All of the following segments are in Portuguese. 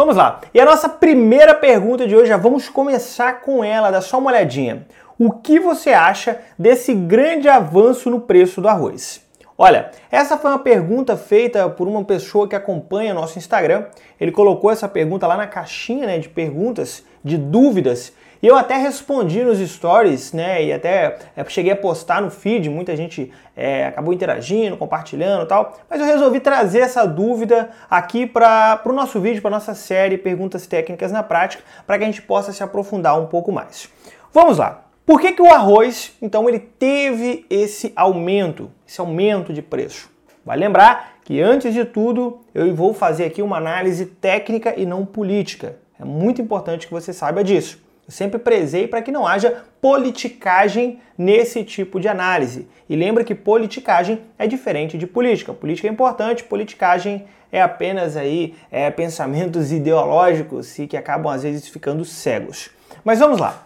Vamos lá. E a nossa primeira pergunta de hoje, já vamos começar com ela, dá só uma olhadinha. O que você acha desse grande avanço no preço do arroz? Olha, essa foi uma pergunta feita por uma pessoa que acompanha nosso Instagram. Ele colocou essa pergunta lá na caixinha né, de perguntas, de dúvidas, e eu até respondi nos stories, né? E até é, cheguei a postar no feed, muita gente é, acabou interagindo, compartilhando e tal. Mas eu resolvi trazer essa dúvida aqui para o nosso vídeo, para nossa série Perguntas Técnicas na Prática, para que a gente possa se aprofundar um pouco mais. Vamos lá. Por que, que o arroz, então, ele teve esse aumento, esse aumento de preço? Vai lembrar que antes de tudo eu vou fazer aqui uma análise técnica e não política. É muito importante que você saiba disso. Sempre prezei para que não haja politicagem nesse tipo de análise. E lembra que politicagem é diferente de política. Política é importante, politicagem é apenas aí é, pensamentos ideológicos e que acabam às vezes ficando cegos. Mas vamos lá.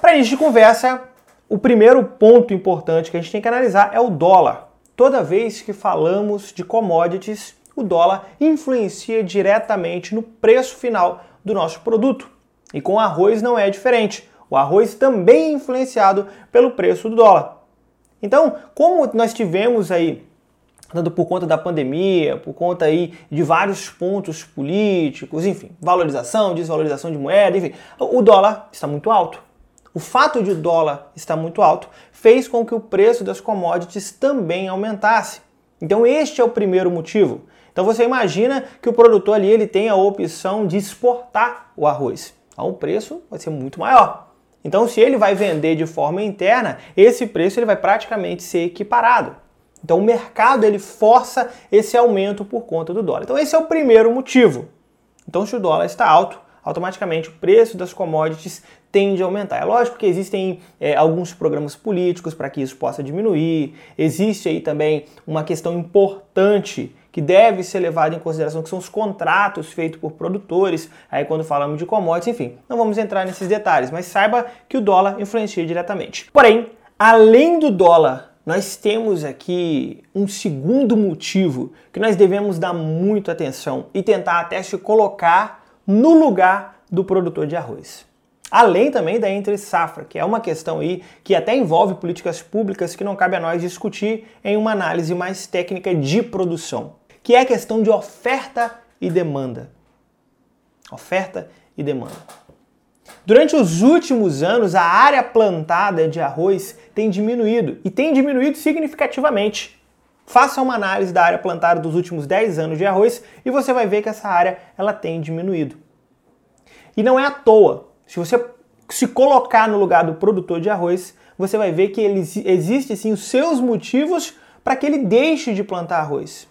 Para início de conversa, o primeiro ponto importante que a gente tem que analisar é o dólar. Toda vez que falamos de commodities, o dólar influencia diretamente no preço final do nosso produto. E com arroz não é diferente. O arroz também é influenciado pelo preço do dólar. Então, como nós tivemos aí tanto por conta da pandemia, por conta aí de vários pontos políticos, enfim, valorização, desvalorização de moeda, enfim, o dólar está muito alto. O fato de o dólar estar muito alto fez com que o preço das commodities também aumentasse. Então este é o primeiro motivo. Então você imagina que o produtor ali ele tem a opção de exportar o arroz. Então o preço vai ser muito maior. Então se ele vai vender de forma interna, esse preço ele vai praticamente ser equiparado. Então o mercado ele força esse aumento por conta do dólar. Então esse é o primeiro motivo. Então se o dólar está alto, automaticamente o preço das commodities tende a aumentar. É lógico que existem é, alguns programas políticos para que isso possa diminuir, existe aí também uma questão importante que deve ser levada em consideração, que são os contratos feitos por produtores, aí quando falamos de commodities, enfim, não vamos entrar nesses detalhes, mas saiba que o dólar influencia diretamente. Porém, além do dólar nós temos aqui um segundo motivo que nós devemos dar muito atenção e tentar até se colocar no lugar do produtor de arroz. Além também da entre safra, que é uma questão aí que até envolve políticas públicas que não cabe a nós discutir em uma análise mais técnica de produção, que é a questão de oferta e demanda. Oferta e demanda. Durante os últimos anos, a área plantada de arroz tem diminuído e tem diminuído significativamente. Faça uma análise da área plantada dos últimos 10 anos de arroz e você vai ver que essa área ela tem diminuído. E não é à toa. Se você se colocar no lugar do produtor de arroz, você vai ver que ele, existe sim os seus motivos para que ele deixe de plantar arroz.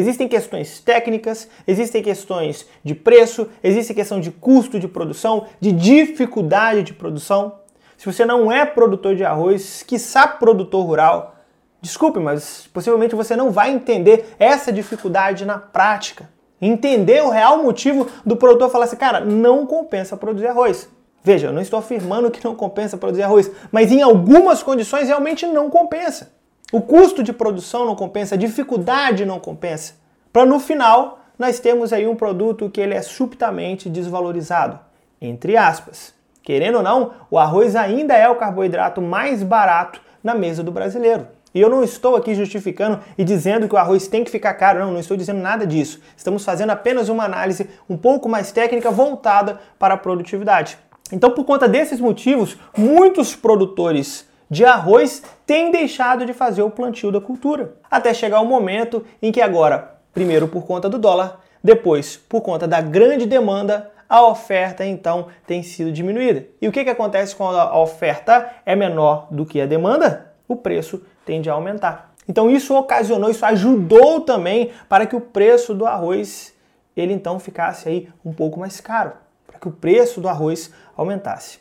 Existem questões técnicas, existem questões de preço, existe questão de custo de produção, de dificuldade de produção. Se você não é produtor de arroz, quiçá produtor rural, Desculpe, mas possivelmente você não vai entender essa dificuldade na prática. Entender o real motivo do produtor falar assim, cara, não compensa produzir arroz. Veja, eu não estou afirmando que não compensa produzir arroz, mas em algumas condições realmente não compensa. O custo de produção não compensa, a dificuldade não compensa. Para no final nós temos aí um produto que ele é subitamente desvalorizado, entre aspas. Querendo ou não, o arroz ainda é o carboidrato mais barato na mesa do brasileiro. E eu não estou aqui justificando e dizendo que o arroz tem que ficar caro, não, não estou dizendo nada disso. Estamos fazendo apenas uma análise um pouco mais técnica voltada para a produtividade. Então, por conta desses motivos, muitos produtores de arroz têm deixado de fazer o plantio da cultura. Até chegar o momento em que agora, primeiro por conta do dólar, depois por conta da grande demanda, a oferta então tem sido diminuída. E o que, que acontece quando a oferta é menor do que a demanda? O preço tende a aumentar. Então isso ocasionou, isso ajudou também para que o preço do arroz ele então ficasse aí um pouco mais caro, para que o preço do arroz aumentasse.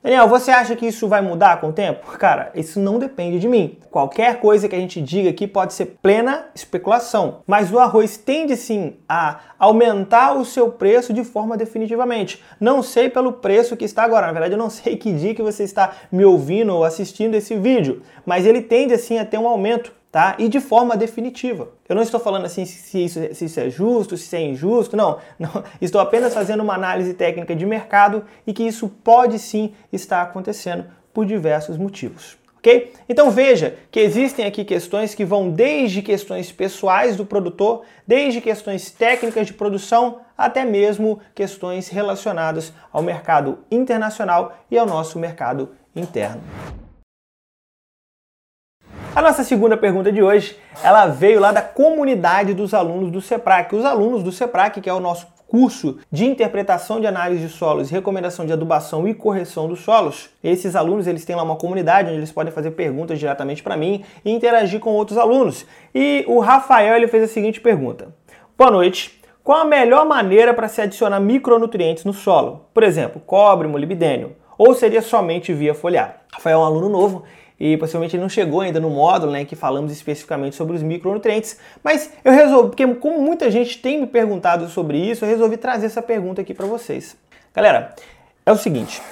Daniel, você acha que isso vai mudar com o tempo? Cara, isso não depende de mim. Qualquer coisa que a gente diga aqui pode ser plena especulação. Mas o arroz tende sim a aumentar o seu preço de forma definitivamente. Não sei pelo preço que está agora. Na verdade, eu não sei que dia que você está me ouvindo ou assistindo esse vídeo. Mas ele tende assim a ter um aumento. Tá? E de forma definitiva. Eu não estou falando assim se isso, se isso é justo, se é injusto, não, não. Estou apenas fazendo uma análise técnica de mercado e que isso pode sim estar acontecendo por diversos motivos. Ok? Então veja que existem aqui questões que vão desde questões pessoais do produtor, desde questões técnicas de produção, até mesmo questões relacionadas ao mercado internacional e ao nosso mercado interno. A nossa segunda pergunta de hoje, ela veio lá da comunidade dos alunos do CEPRAC. Os alunos do CEPRAC, que é o nosso curso de interpretação de análise de solos, recomendação de adubação e correção dos solos. Esses alunos, eles têm lá uma comunidade onde eles podem fazer perguntas diretamente para mim e interagir com outros alunos. E o Rafael, ele fez a seguinte pergunta: Boa noite. Qual a melhor maneira para se adicionar micronutrientes no solo? Por exemplo, cobre, molibdênio. Ou seria somente via foliar? Rafael é um aluno novo e possivelmente ele não chegou ainda no módulo né, que falamos especificamente sobre os micronutrientes. Mas eu resolvi, porque como muita gente tem me perguntado sobre isso, eu resolvi trazer essa pergunta aqui para vocês. Galera, é o seguinte: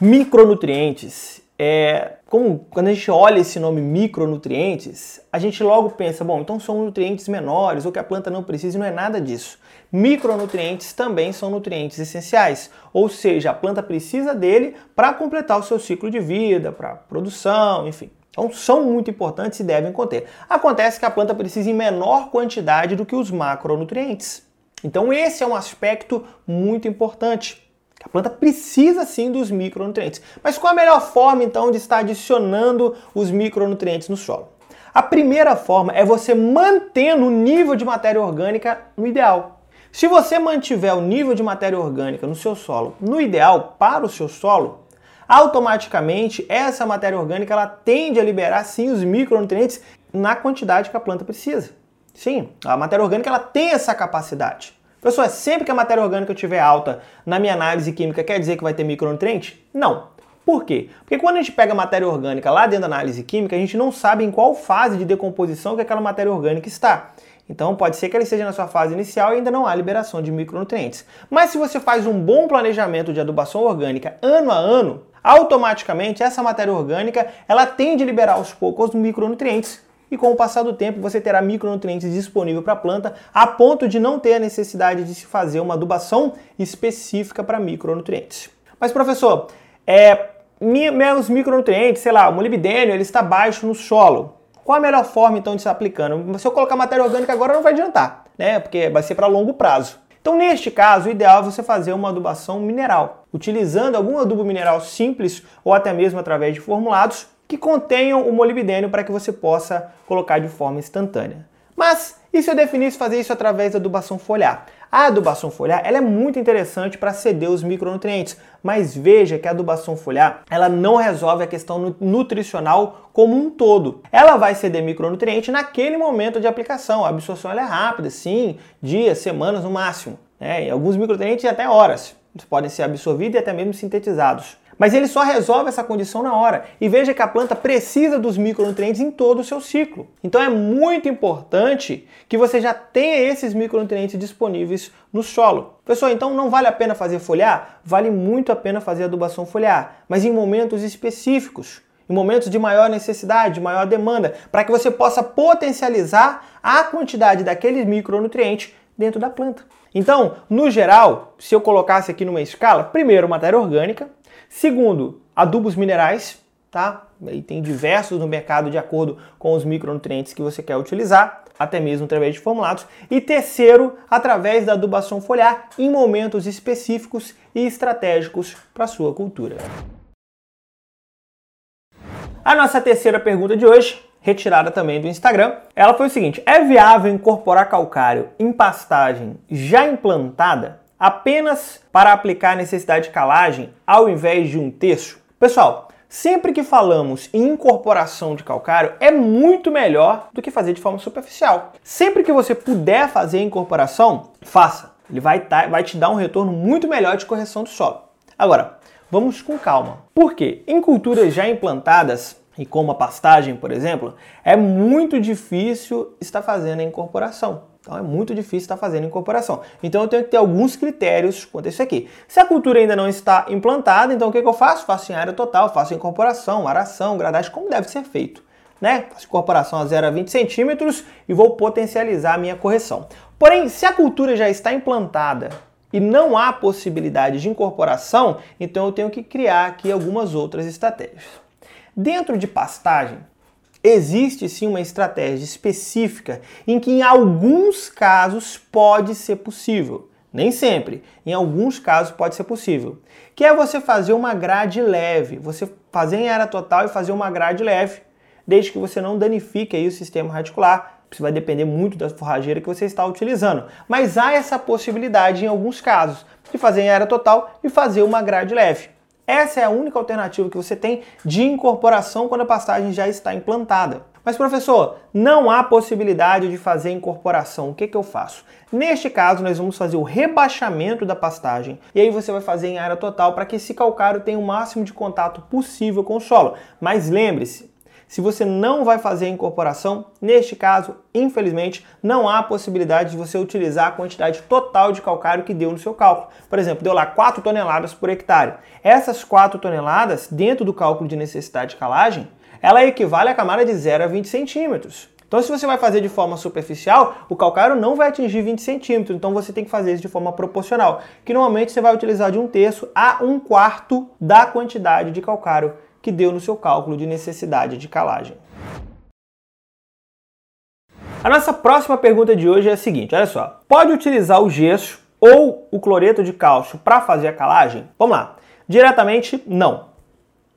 micronutrientes é, como quando a gente olha esse nome micronutrientes, a gente logo pensa, bom, então são nutrientes menores ou que a planta não precisa, e não é nada disso. Micronutrientes também são nutrientes essenciais, ou seja, a planta precisa dele para completar o seu ciclo de vida, para produção, enfim. Então são muito importantes e devem conter. Acontece que a planta precisa em menor quantidade do que os macronutrientes. Então esse é um aspecto muito importante. A planta precisa sim dos micronutrientes. Mas qual a melhor forma então de estar adicionando os micronutrientes no solo? A primeira forma é você mantendo o nível de matéria orgânica no ideal. Se você mantiver o nível de matéria orgânica no seu solo no ideal para o seu solo, automaticamente essa matéria orgânica ela tende a liberar sim os micronutrientes na quantidade que a planta precisa. Sim, a matéria orgânica ela tem essa capacidade. Pessoal, sempre que a matéria orgânica estiver alta na minha análise química, quer dizer que vai ter micronutriente? Não. Por quê? Porque quando a gente pega a matéria orgânica lá dentro da análise química, a gente não sabe em qual fase de decomposição que aquela matéria orgânica está. Então pode ser que ela esteja na sua fase inicial e ainda não há liberação de micronutrientes. Mas se você faz um bom planejamento de adubação orgânica ano a ano, automaticamente essa matéria orgânica ela tende a liberar aos poucos os micronutrientes e com o passar do tempo você terá micronutrientes disponíveis para a planta a ponto de não ter a necessidade de se fazer uma adubação específica para micronutrientes. Mas professor, é, meus micronutrientes, sei lá, o molibdênio, ele está baixo no solo. Qual a melhor forma então de se aplicando? Se eu colocar matéria orgânica agora não vai adiantar, né? Porque vai ser para longo prazo. Então, neste caso, o ideal é você fazer uma adubação mineral, utilizando algum adubo mineral simples ou até mesmo através de formulados que contenham o molibdênio para que você possa colocar de forma instantânea. Mas e se eu definisse fazer isso através da adubação foliar? A adubação foliar ela é muito interessante para ceder os micronutrientes, mas veja que a adubação foliar ela não resolve a questão nutricional como um todo. Ela vai ceder micronutriente naquele momento de aplicação. A absorção é rápida, sim, dias, semanas no máximo. Né? E alguns micronutrientes até horas. Podem ser absorvidos e até mesmo sintetizados. Mas ele só resolve essa condição na hora. E veja que a planta precisa dos micronutrientes em todo o seu ciclo. Então é muito importante que você já tenha esses micronutrientes disponíveis no solo. Pessoal, então não vale a pena fazer foliar? Vale muito a pena fazer adubação foliar, mas em momentos específicos em momentos de maior necessidade, de maior demanda, para que você possa potencializar a quantidade daqueles micronutrientes dentro da planta. Então, no geral, se eu colocasse aqui numa escala, primeiro matéria orgânica, Segundo, adubos minerais, tá? E tem diversos no mercado de acordo com os micronutrientes que você quer utilizar, até mesmo através de formulados. E terceiro, através da adubação foliar em momentos específicos e estratégicos para sua cultura. A nossa terceira pergunta de hoje, retirada também do Instagram, ela foi o seguinte: é viável incorporar calcário em pastagem já implantada? Apenas para aplicar a necessidade de calagem ao invés de um terço? Pessoal, sempre que falamos em incorporação de calcário, é muito melhor do que fazer de forma superficial. Sempre que você puder fazer a incorporação, faça. Ele vai, tá, vai te dar um retorno muito melhor de correção do solo. Agora, vamos com calma. Por quê? Em culturas já implantadas, e como a pastagem, por exemplo, é muito difícil estar fazendo a incorporação. Então é muito difícil estar fazendo incorporação. Então eu tenho que ter alguns critérios quanto a isso aqui. Se a cultura ainda não está implantada, então o que, que eu faço? Faço em área total, faço incorporação, aração, gradagem, como deve ser feito. né? Faço incorporação a 0 a 20 centímetros e vou potencializar a minha correção. Porém, se a cultura já está implantada e não há possibilidade de incorporação, então eu tenho que criar aqui algumas outras estratégias. Dentro de pastagem, existe sim uma estratégia específica em que em alguns casos pode ser possível. Nem sempre, em alguns casos pode ser possível. Que é você fazer uma grade leve, você fazer em área total e fazer uma grade leve, desde que você não danifique aí o sistema radicular, isso vai depender muito da forrageira que você está utilizando. Mas há essa possibilidade em alguns casos de fazer em área total e fazer uma grade leve. Essa é a única alternativa que você tem de incorporação quando a pastagem já está implantada. Mas professor, não há possibilidade de fazer incorporação. O que, que eu faço? Neste caso, nós vamos fazer o rebaixamento da pastagem e aí você vai fazer em área total para que esse calcário tenha o máximo de contato possível com o solo. Mas lembre-se, se você não vai fazer a incorporação, neste caso, infelizmente, não há possibilidade de você utilizar a quantidade total de calcário que deu no seu cálculo. Por exemplo, deu lá 4 toneladas por hectare. Essas 4 toneladas, dentro do cálculo de necessidade de calagem, ela equivale à camada de 0 a 20 centímetros. Então, se você vai fazer de forma superficial, o calcário não vai atingir 20 centímetros, então você tem que fazer isso de forma proporcional, que normalmente você vai utilizar de um terço a um quarto da quantidade de calcário que deu no seu cálculo de necessidade de calagem. A nossa próxima pergunta de hoje é a seguinte: olha só, pode utilizar o gesso ou o cloreto de cálcio para fazer a calagem? Vamos lá. Diretamente, não.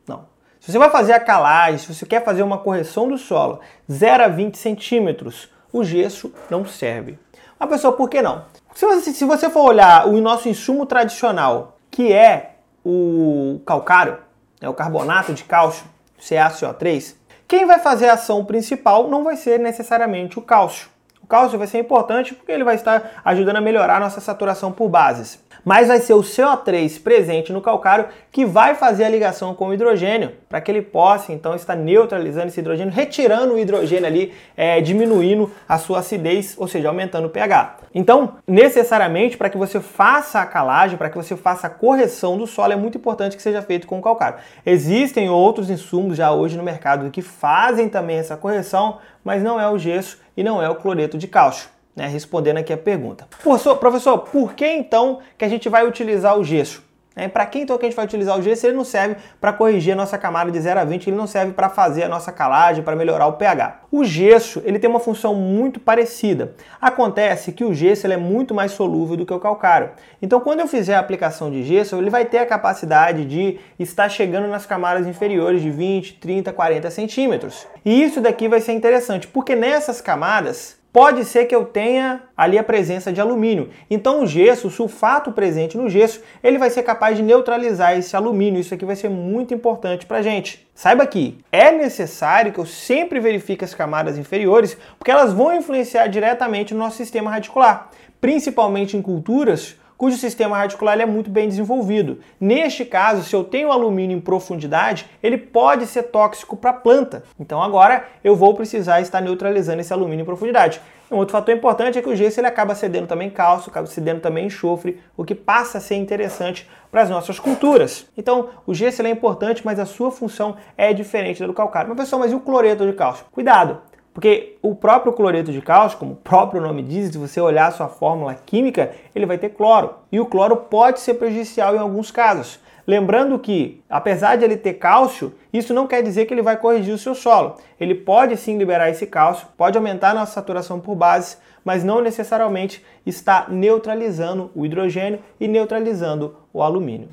Não. Se você vai fazer a calagem, se você quer fazer uma correção do solo 0 a 20 centímetros, o gesso não serve. Mas pessoal, por que não? Se você, se você for olhar o nosso insumo tradicional, que é o calcário, é o carbonato de cálcio, CaCO3, quem vai fazer a ação principal não vai ser necessariamente o cálcio. O cálcio vai ser importante porque ele vai estar ajudando a melhorar a nossa saturação por bases mas vai ser o CO3 presente no calcário que vai fazer a ligação com o hidrogênio, para que ele possa então estar neutralizando esse hidrogênio, retirando o hidrogênio ali, é, diminuindo a sua acidez, ou seja, aumentando o pH. Então, necessariamente, para que você faça a calagem, para que você faça a correção do solo, é muito importante que seja feito com o calcário. Existem outros insumos já hoje no mercado que fazem também essa correção, mas não é o gesso e não é o cloreto de cálcio né, respondendo aqui a pergunta. Professor, professor, por que então que a gente vai utilizar o gesso? É, para que então que a gente vai utilizar o gesso? Ele não serve para corrigir a nossa camada de 0 a 20, ele não serve para fazer a nossa calagem, para melhorar o pH. O gesso ele tem uma função muito parecida. Acontece que o gesso ele é muito mais solúvel do que o calcário. Então, quando eu fizer a aplicação de gesso, ele vai ter a capacidade de estar chegando nas camadas inferiores de 20, 30, 40 centímetros. E isso daqui vai ser interessante, porque nessas camadas pode ser que eu tenha ali a presença de alumínio. Então o gesso, o sulfato presente no gesso, ele vai ser capaz de neutralizar esse alumínio. Isso aqui vai ser muito importante para gente. Saiba que é necessário que eu sempre verifique as camadas inferiores, porque elas vão influenciar diretamente no nosso sistema radicular, principalmente em culturas cujo sistema radicular é muito bem desenvolvido. Neste caso, se eu tenho alumínio em profundidade, ele pode ser tóxico para a planta. Então agora eu vou precisar estar neutralizando esse alumínio em profundidade. Um outro fator importante é que o gesso ele acaba cedendo também cálcio, acaba cedendo também enxofre, o que passa a ser interessante para as nossas culturas. Então, o gesso é importante, mas a sua função é diferente da do calcário. Mas pessoal, mas e o cloreto de cálcio? Cuidado! Porque o próprio cloreto de cálcio, como o próprio nome diz, se você olhar sua fórmula química, ele vai ter cloro. E o cloro pode ser prejudicial em alguns casos. Lembrando que, apesar de ele ter cálcio, isso não quer dizer que ele vai corrigir o seu solo. Ele pode sim liberar esse cálcio, pode aumentar a nossa saturação por base, mas não necessariamente está neutralizando o hidrogênio e neutralizando o alumínio.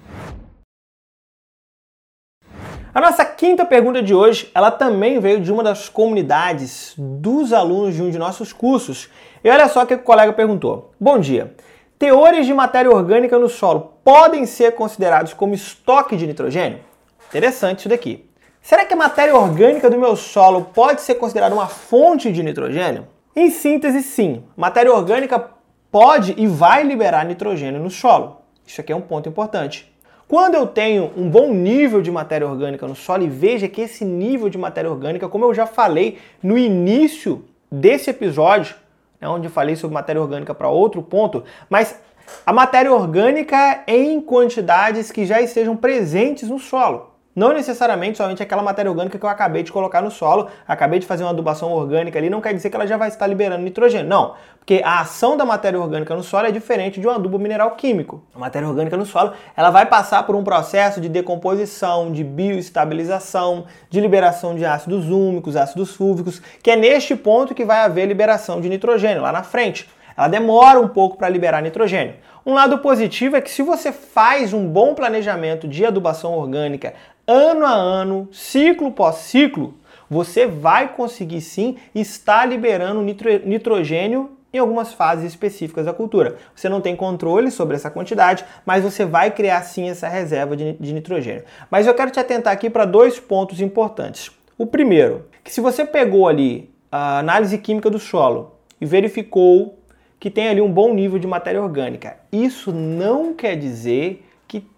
A nossa quinta pergunta de hoje, ela também veio de uma das comunidades dos alunos de um de nossos cursos. E olha só o que o colega perguntou. Bom dia. Teores de matéria orgânica no solo podem ser considerados como estoque de nitrogênio? Interessante isso daqui. Será que a matéria orgânica do meu solo pode ser considerada uma fonte de nitrogênio? Em síntese, sim. Matéria orgânica pode e vai liberar nitrogênio no solo. Isso aqui é um ponto importante. Quando eu tenho um bom nível de matéria orgânica no solo, e veja que esse nível de matéria orgânica, como eu já falei no início desse episódio, né, onde eu falei sobre matéria orgânica para outro ponto, mas a matéria orgânica em quantidades que já estejam presentes no solo. Não necessariamente somente aquela matéria orgânica que eu acabei de colocar no solo, acabei de fazer uma adubação orgânica ali, não quer dizer que ela já vai estar liberando nitrogênio. Não, porque a ação da matéria orgânica no solo é diferente de um adubo mineral químico. A matéria orgânica no solo, ela vai passar por um processo de decomposição, de bioestabilização, de liberação de ácidos úmicos, ácidos fúlvicos, que é neste ponto que vai haver liberação de nitrogênio, lá na frente. Ela demora um pouco para liberar nitrogênio. Um lado positivo é que se você faz um bom planejamento de adubação orgânica ano a ano, ciclo pós ciclo, você vai conseguir sim estar liberando nitrogênio em algumas fases específicas da cultura. Você não tem controle sobre essa quantidade, mas você vai criar sim essa reserva de, nitrogênio. Mas eu quero te atentar aqui para dois pontos importantes. O primeiro, que se você pegou ali a análise química do solo e verificou que tem ali um bom nível de matéria orgânica. Isso não quer dizer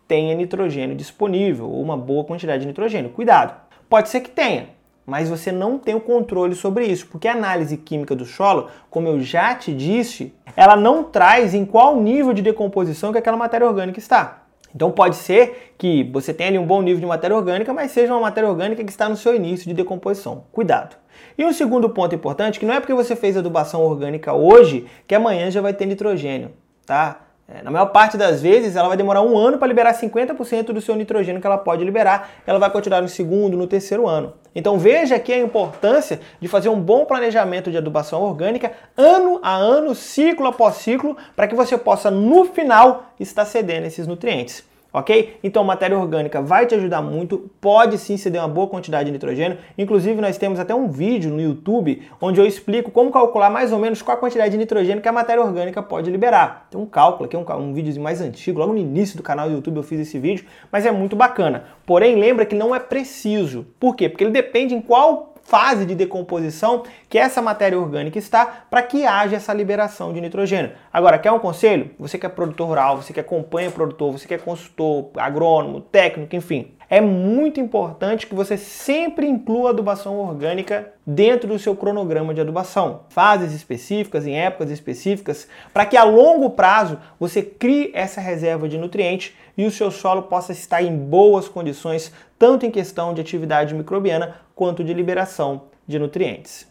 tenha nitrogênio disponível ou uma boa quantidade de nitrogênio. Cuidado, pode ser que tenha, mas você não tem o controle sobre isso, porque a análise química do solo, como eu já te disse, ela não traz em qual nível de decomposição que aquela matéria orgânica está. Então pode ser que você tenha ali um bom nível de matéria orgânica, mas seja uma matéria orgânica que está no seu início de decomposição. Cuidado. E um segundo ponto importante, que não é porque você fez adubação orgânica hoje que amanhã já vai ter nitrogênio, tá? É, na maior parte das vezes, ela vai demorar um ano para liberar 50% do seu nitrogênio que ela pode liberar. Ela vai continuar no segundo, no terceiro ano. Então veja aqui a importância de fazer um bom planejamento de adubação orgânica ano a ano, ciclo após ciclo, para que você possa no final estar cedendo esses nutrientes ok? Então, matéria orgânica vai te ajudar muito, pode sim ceder uma boa quantidade de nitrogênio. Inclusive, nós temos até um vídeo no YouTube onde eu explico como calcular mais ou menos qual a quantidade de nitrogênio que a matéria orgânica pode liberar. Tem um cálculo aqui, um, um vídeo mais antigo, logo no início do canal do YouTube eu fiz esse vídeo, mas é muito bacana. Porém, lembra que não é preciso. Por quê? Porque ele depende em qual fase de decomposição que essa matéria orgânica está para que haja essa liberação de nitrogênio. Agora, quer um conselho? Você que é produtor rural, você que acompanha o produtor, você que é consultor, agrônomo, técnico, enfim, é muito importante que você sempre inclua adubação orgânica dentro do seu cronograma de adubação. Fases específicas, em épocas específicas, para que a longo prazo você crie essa reserva de nutrientes e o seu solo possa estar em boas condições, tanto em questão de atividade microbiana quanto de liberação de nutrientes.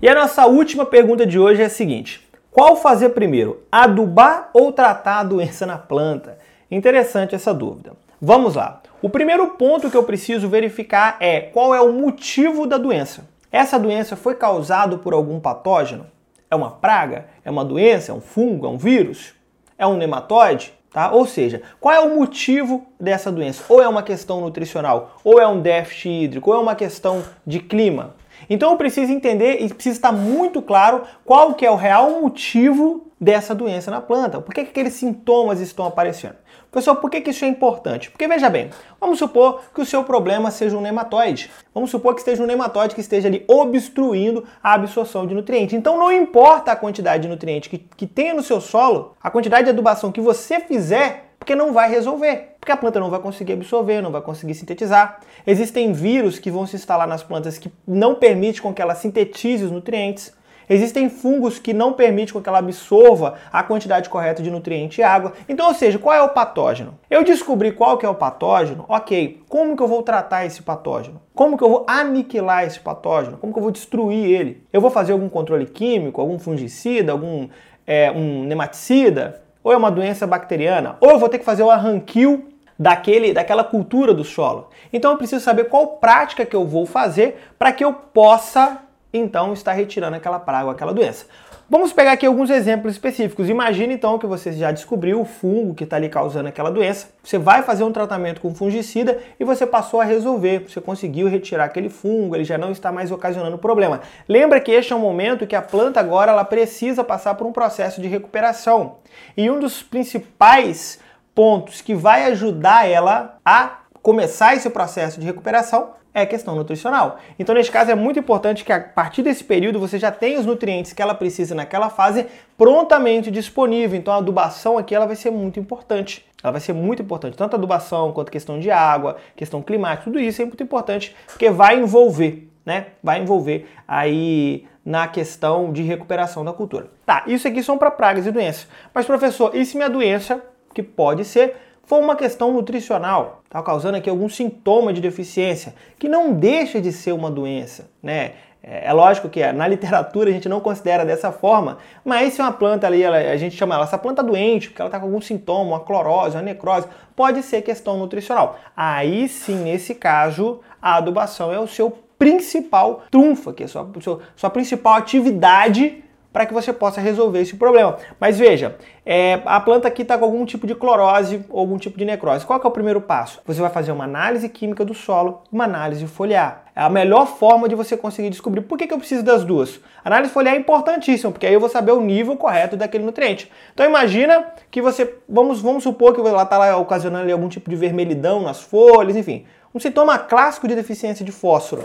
E a nossa última pergunta de hoje é a seguinte: qual fazer primeiro, adubar ou tratar a doença na planta? Interessante essa dúvida. Vamos lá. O primeiro ponto que eu preciso verificar é qual é o motivo da doença. Essa doença foi causada por algum patógeno? É uma praga? É uma doença? É um fungo? É um vírus? É um nematóide? Tá? Ou seja, qual é o motivo dessa doença? Ou é uma questão nutricional, ou é um déficit hídrico, ou é uma questão de clima. Então eu preciso entender e precisa estar muito claro qual que é o real motivo dessa doença na planta. Por que, que aqueles sintomas estão aparecendo? Pessoal, por que, que isso é importante? Porque veja bem, vamos supor que o seu problema seja um nematóide. Vamos supor que esteja um nematóide que esteja ali obstruindo a absorção de nutrientes. Então não importa a quantidade de nutrientes que, que tenha no seu solo, a quantidade de adubação que você fizer, porque não vai resolver. Porque a planta não vai conseguir absorver, não vai conseguir sintetizar. Existem vírus que vão se instalar nas plantas que não permitem com que ela sintetize os nutrientes. Existem fungos que não permitem que ela absorva a quantidade correta de nutriente e água. Então, ou seja, qual é o patógeno? Eu descobri qual que é o patógeno, ok. Como que eu vou tratar esse patógeno? Como que eu vou aniquilar esse patógeno? Como que eu vou destruir ele? Eu vou fazer algum controle químico, algum fungicida, algum é, um nematicida? Ou é uma doença bacteriana? Ou eu vou ter que fazer o arranquio daquele, daquela cultura do solo. Então eu preciso saber qual prática que eu vou fazer para que eu possa então está retirando aquela praga ou aquela doença. Vamos pegar aqui alguns exemplos específicos. Imagine então que você já descobriu o fungo que está ali causando aquela doença. Você vai fazer um tratamento com fungicida e você passou a resolver. Você conseguiu retirar aquele fungo, ele já não está mais ocasionando problema. Lembra que este é um momento que a planta agora ela precisa passar por um processo de recuperação. E um dos principais pontos que vai ajudar ela a começar esse processo de recuperação é questão nutricional. Então, neste caso, é muito importante que a partir desse período você já tenha os nutrientes que ela precisa naquela fase prontamente disponível. Então, a adubação aqui ela vai ser muito importante. Ela vai ser muito importante, tanto a adubação quanto a questão de água, questão climática, tudo isso é muito importante porque vai envolver, né? Vai envolver aí na questão de recuperação da cultura. Tá, isso aqui são para pragas e doenças. Mas, professor, e se minha doença, que pode ser, for uma questão nutricional, está causando aqui algum sintoma de deficiência, que não deixa de ser uma doença, né? É, é lógico que na literatura a gente não considera dessa forma, mas se uma planta ali, ela, a gente chama ela essa planta doente, porque ela está com algum sintoma, uma clorose, uma necrose, pode ser questão nutricional. Aí sim, nesse caso, a adubação é o seu principal trunfa, que é a sua, sua, sua principal atividade para que você possa resolver esse problema. Mas veja, é, a planta aqui está com algum tipo de clorose ou algum tipo de necrose. Qual é o primeiro passo? Você vai fazer uma análise química do solo, uma análise foliar. É a melhor forma de você conseguir descobrir por que, que eu preciso das duas. A análise foliar é importantíssima, porque aí eu vou saber o nível correto daquele nutriente. Então imagina que você, vamos, vamos supor que ela está ocasionando algum tipo de vermelhidão nas folhas, enfim. Um sintoma clássico de deficiência de fósforo.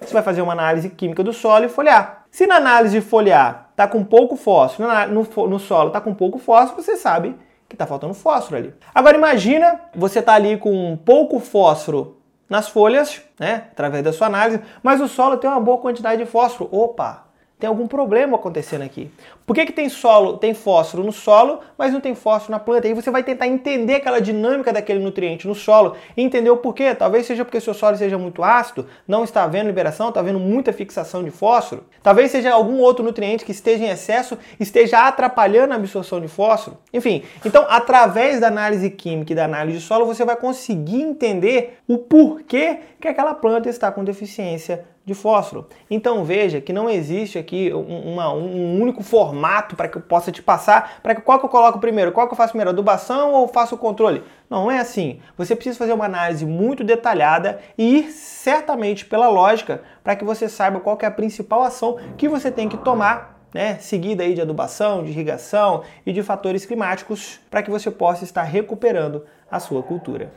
Você vai fazer uma análise química do solo e foliar. Se na análise foliar está com pouco fósforo, no, no solo está com pouco fósforo, você sabe que está faltando fósforo ali. Agora imagina você está ali com pouco fósforo nas folhas, né, através da sua análise, mas o solo tem uma boa quantidade de fósforo. Opa, tem algum problema acontecendo aqui. Por que, que tem solo, tem fósforo no solo, mas não tem fósforo na planta? Aí você vai tentar entender aquela dinâmica daquele nutriente no solo e entender o porquê. Talvez seja porque seu solo seja muito ácido, não está havendo liberação, está havendo muita fixação de fósforo. Talvez seja algum outro nutriente que esteja em excesso, esteja atrapalhando a absorção de fósforo. Enfim, então através da análise química e da análise de solo, você vai conseguir entender o porquê que aquela planta está com deficiência de fósforo. Então veja que não existe aqui uma, um único formato para que eu possa te passar, para que qual que eu coloco primeiro, qual que eu faço primeiro, adubação ou faço o controle? Não, não é assim. Você precisa fazer uma análise muito detalhada e ir certamente pela lógica para que você saiba qual que é a principal ação que você tem que tomar né, seguida aí de adubação, de irrigação e de fatores climáticos para que você possa estar recuperando a sua cultura.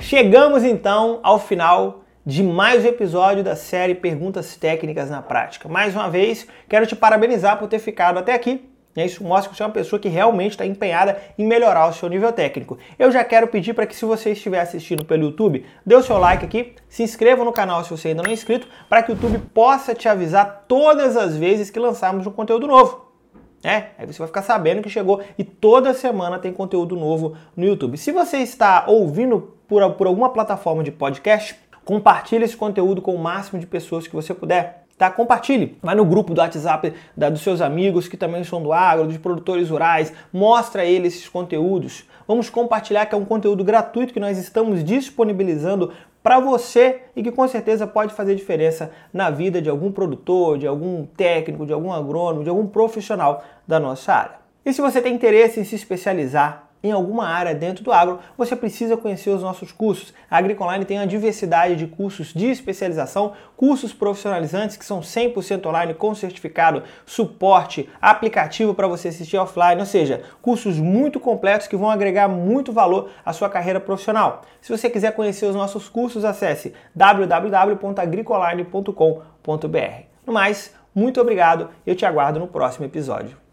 Chegamos então ao final de mais um episódio da série Perguntas Técnicas na Prática. Mais uma vez, quero te parabenizar por ter ficado até aqui. Isso mostra que você é uma pessoa que realmente está empenhada em melhorar o seu nível técnico. Eu já quero pedir para que se você estiver assistindo pelo YouTube, dê o seu like aqui, se inscreva no canal se você ainda não é inscrito, para que o YouTube possa te avisar todas as vezes que lançarmos um conteúdo novo. É, aí você vai ficar sabendo que chegou e toda semana tem conteúdo novo no YouTube. Se você está ouvindo por, por alguma plataforma de podcast, compartilhe esse conteúdo com o máximo de pessoas que você puder. Tá? Compartilhe. Vai no grupo do WhatsApp da, dos seus amigos que também são do agro, dos produtores rurais. Mostra a eles esses conteúdos. Vamos compartilhar que é um conteúdo gratuito que nós estamos disponibilizando para você e que com certeza pode fazer diferença na vida de algum produtor, de algum técnico, de algum agrônomo, de algum profissional da nossa área. E se você tem interesse em se especializar em alguma área dentro do agro, você precisa conhecer os nossos cursos. A Agricoline tem uma diversidade de cursos de especialização, cursos profissionalizantes que são 100% online com certificado, suporte, aplicativo para você assistir offline, ou seja, cursos muito completos que vão agregar muito valor à sua carreira profissional. Se você quiser conhecer os nossos cursos, acesse www.agricoline.com.br. No mais, muito obrigado eu te aguardo no próximo episódio.